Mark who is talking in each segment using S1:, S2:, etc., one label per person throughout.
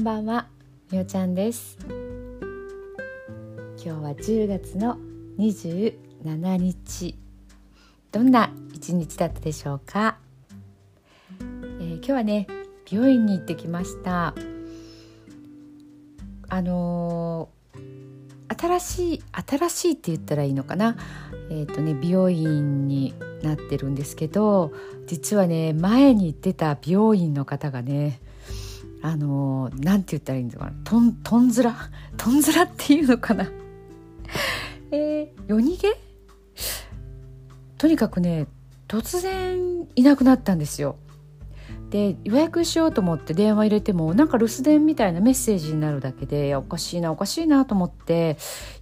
S1: んばんはみおちゃんです。今日は10月の27日どんな一日だったでしょうか、えー、今日はね病院に行ってきました。あのー、新しい新しいって言ったらいいのかな？えっ、ー、とね美容院になってるんですけど実はね前に行ってた美容院の方がねあのなんて言ったらいいんですか？なとんとんずら？とんずらっていうのかな？えー、夜逃げ？とにかくね突然いなくなったんですよ。で予約しようと思って電話入れてもなんか留守電みたいなメッセージになるだけでおかしいなおかしいなと思って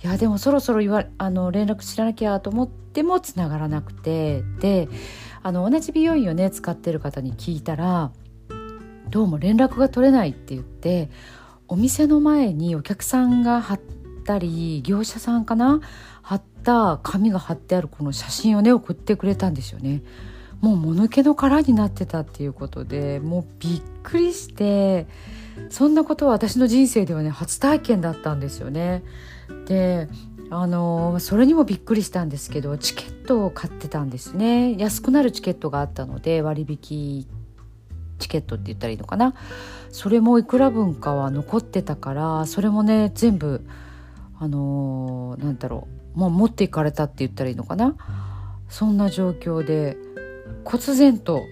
S1: いやでもそろそろ言わあの連絡知らなきゃと思ってもつながらなくてであの同じ美容院をね使ってる方に聞いたらどうも連絡が取れないって言ってお店の前にお客さんが貼ったり業者さんかな貼った紙が貼ってあるこの写真をね送ってくれたんですよね。もうもぬけの殻になってたっていうことでもうびっくりしてそんなことは私の人生ではね初体験だったんですよね。であのそれにもびっくりしたんですけどチケットを買ってたんですね安くなるチケットがあったので割引チケットって言ったらいいのかな？それもいくら分かは残ってたからそれもね全部あのー、なんだろうもう持っていかれたって言ったらいいのかな？そんな状況で忽然と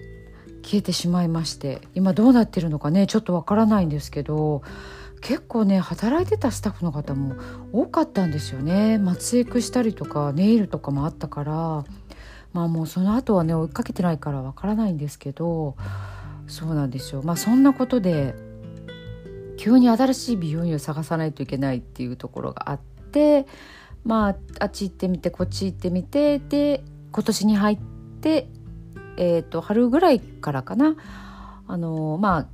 S1: 消えてしまいまして今どうなってるのかねちょっとわからないんですけど結構ね働いてたスタッフの方も多かったんですよね。松江区したりとかネイルとかもあったからまあもうその後はね追いかけてないからわからないんですけどそうなんですよまあそんなことで急に新しい美容院を探さないといけないっていうところがあってまああっち行ってみてこっち行ってみてで今年に入って、えーと、春ぐらいからかなあのまあ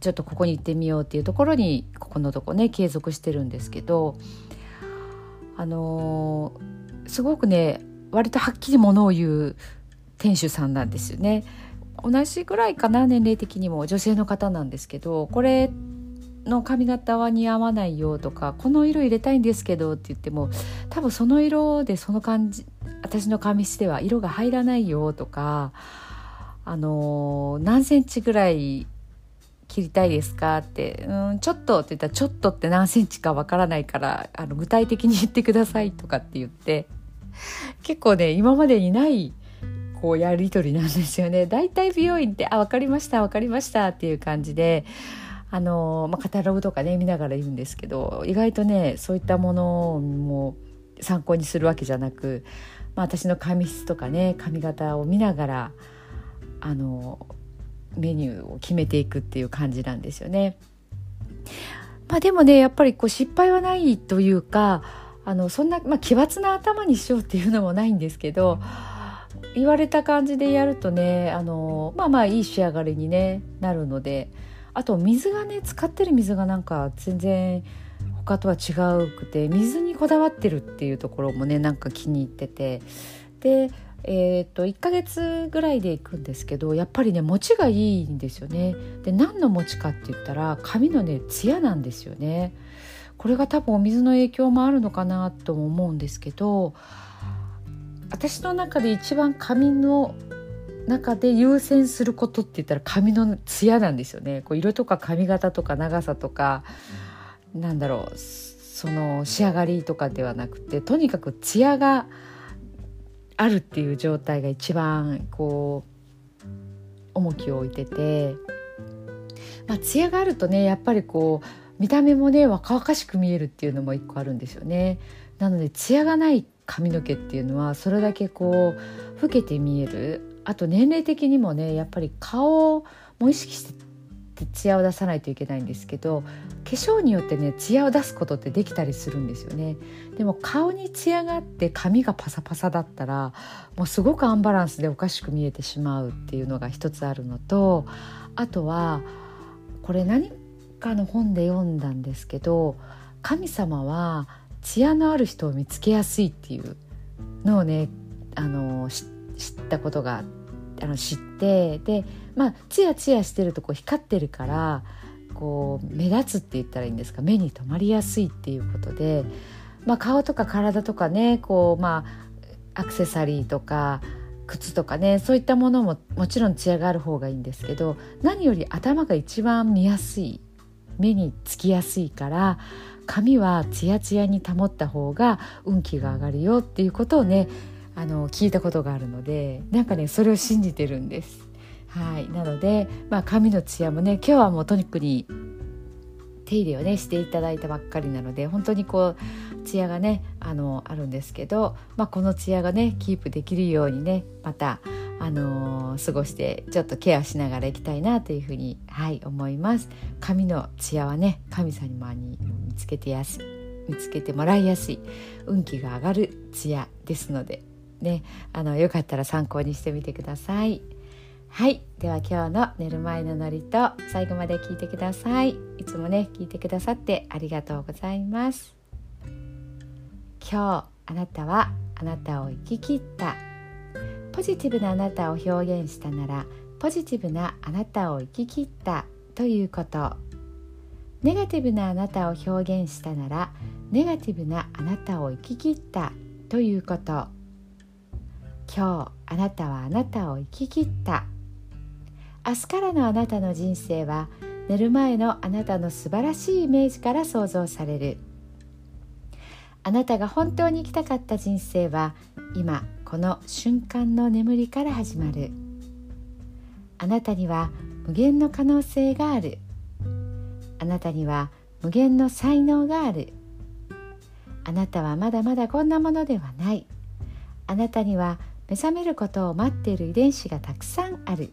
S1: ちょっとここに行ってみようっていうところにここのとこね継続してるんですけどあのすごくね割とはっきりものを言う店主さんなんですよね。同じぐらいかな年齢的にも女性の方なんですけどこれの髪型は似合わないよとかこの色入れたいんですけどって言っても多分その色でその感じ私の髪質では色が入らないよとかあの何センチぐらい切りたいですかって「うんちょっと」って言ったら「ちょっと」って何センチかわからないからあの具体的に言ってくださいとかって言って結構ね今までにないこうやり取りなんですよね。だいたい美容院って「あ分かりました分かりました」っていう感じであの、まあ、カタログとかね見ながら言うんですけど意外とねそういったものも参考にするわけじゃなく、まあ、私の髪質とかね髪型を見ながらあのメニューを決めていくっていう感じなんですよね。まあ、でもねやっぱりこう失敗はないというかあのそんな、まあ、奇抜な頭にしようっていうのもないんですけど言われた感じでやるとねあのまあまあいい仕上がりに、ね、なるのであと水がね使ってる水がなんか全然他とは違うくて水にこだわってるっていうところもねなんか気に入っててでえーと、と1ヶ月ぐらいで行くんですけどやっぱりね持ちがいいんですよね。で何の持ちかって言ったら髪のねツヤなんですよね。これが多分お水の影響もあるのかなとも思うんですけど私の中で一番髪の中で優先することって言ったら髪のツヤなんですよねこう色とか髪型とか長さとか、なんだろうその仕上がりとかではなくてとにかくツヤがあるっていう状態が一番こう重きを置いてて、まあ、ツヤがあるとねやっぱりこう見た目もね若々しく見えるっていうのも一個あるんですよね。なのでツヤがない髪の毛っていうのはそれだけこう老けて見える。あと年齢的にもねやっぱり顔も意識してツヤを出さないといけないんですけど化粧によってねツヤを出すことってできたりするんですよね。でも顔にツヤがあって髪がパサパサだったらもうすごくアンバランスでおかしく見えてしまうっていうのが一つあるのとあとはこれ何かの本で読んだんですけど神様は艶のある人を見つけやすいっていうのをねあの知ったことがあの知ってでまあツヤツヤしてるとこう光ってるからこう目立つって言ったらいいんですか目に留まりやすいっていうことで、まあ、顔とか体とかねこうまあアクセサリーとか靴とかねそういったものももちろん艶がある方がいいんですけど何より頭が一番見やすい目につきやすいから髪はツヤツヤに保った方が運気が上がるよっていうことをねあの聞いたことがあるのでなんかねそれを信じてるんです。はい、なので、まあ、髪のツヤもね今日はもうとにかくに手入れをねしていただいたばっかりなので本当にこうツヤがねあのあるんですけど、まあ、このツヤがねキープできるようにねまたあのー、過ごしてちょっとケアしながらいきたいなというふうに、はい、思います。髪のツヤはね神様に見つけてやす見つけてもらいやすい。運気が上がるツヤですのでね。あのよかったら参考にしてみてください。はい。では今日の寝る前のノリと最後まで聞いてください。いつもね聞いてくださってありがとうございます。今日あなたはあなたを生き切った。ポジティブなあなたを表現したならポジティブなあなたを生き切ったということ。ネガティブなあなたを表現したならネガティブなあなたを生き切ったということ。今日あなたはあなたを生き切った。明日からのあなたの人生は寝る前のあなたの素晴らしいイメージから想像される。あなたが本当に生きたかった人生は今この瞬間の眠りから始まる。あなたには無限の可能性がある。あなたには無限の才能がある。あなたはまだまだこんなものではない。あなたには目覚めることを待っている遺伝子がたくさんある。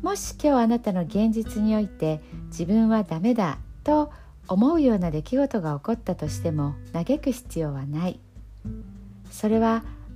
S1: もし今日あなたの現実において自分はダメだと思うような出来事が起こったとしても嘆く必要はない。それは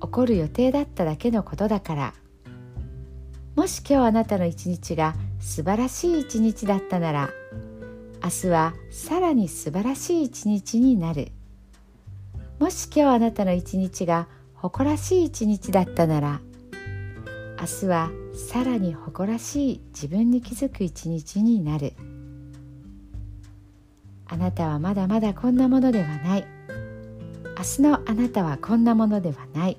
S1: 起こる予定だっただけのことだから。もし今日あなたの一日が素晴らしい一日だったなら明日はさらに素晴らしい一日になる。もし今日あなたの一日が誇らしい一日だったなら明日はさらに誇らしい自分に気づく一日になる。あなたはまだまだこんなものではない。明日のあなたはこんなものではない。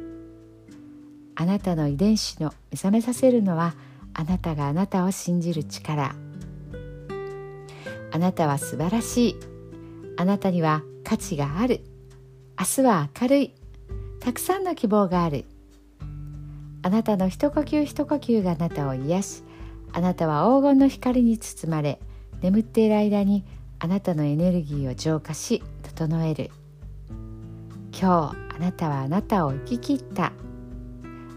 S1: あなたの遺伝子の目覚めさせるのはあなたがあなたを信じる力。あなたは素晴らしい。あなたには価値がある。明日は明るい。たくさんの希望がある。あなたの一呼吸一呼吸があなたを癒しあなたは黄金の光に包まれ眠っている間にあなたのエネルギーを浄化し整える。今日あなたはあなたを生き切った。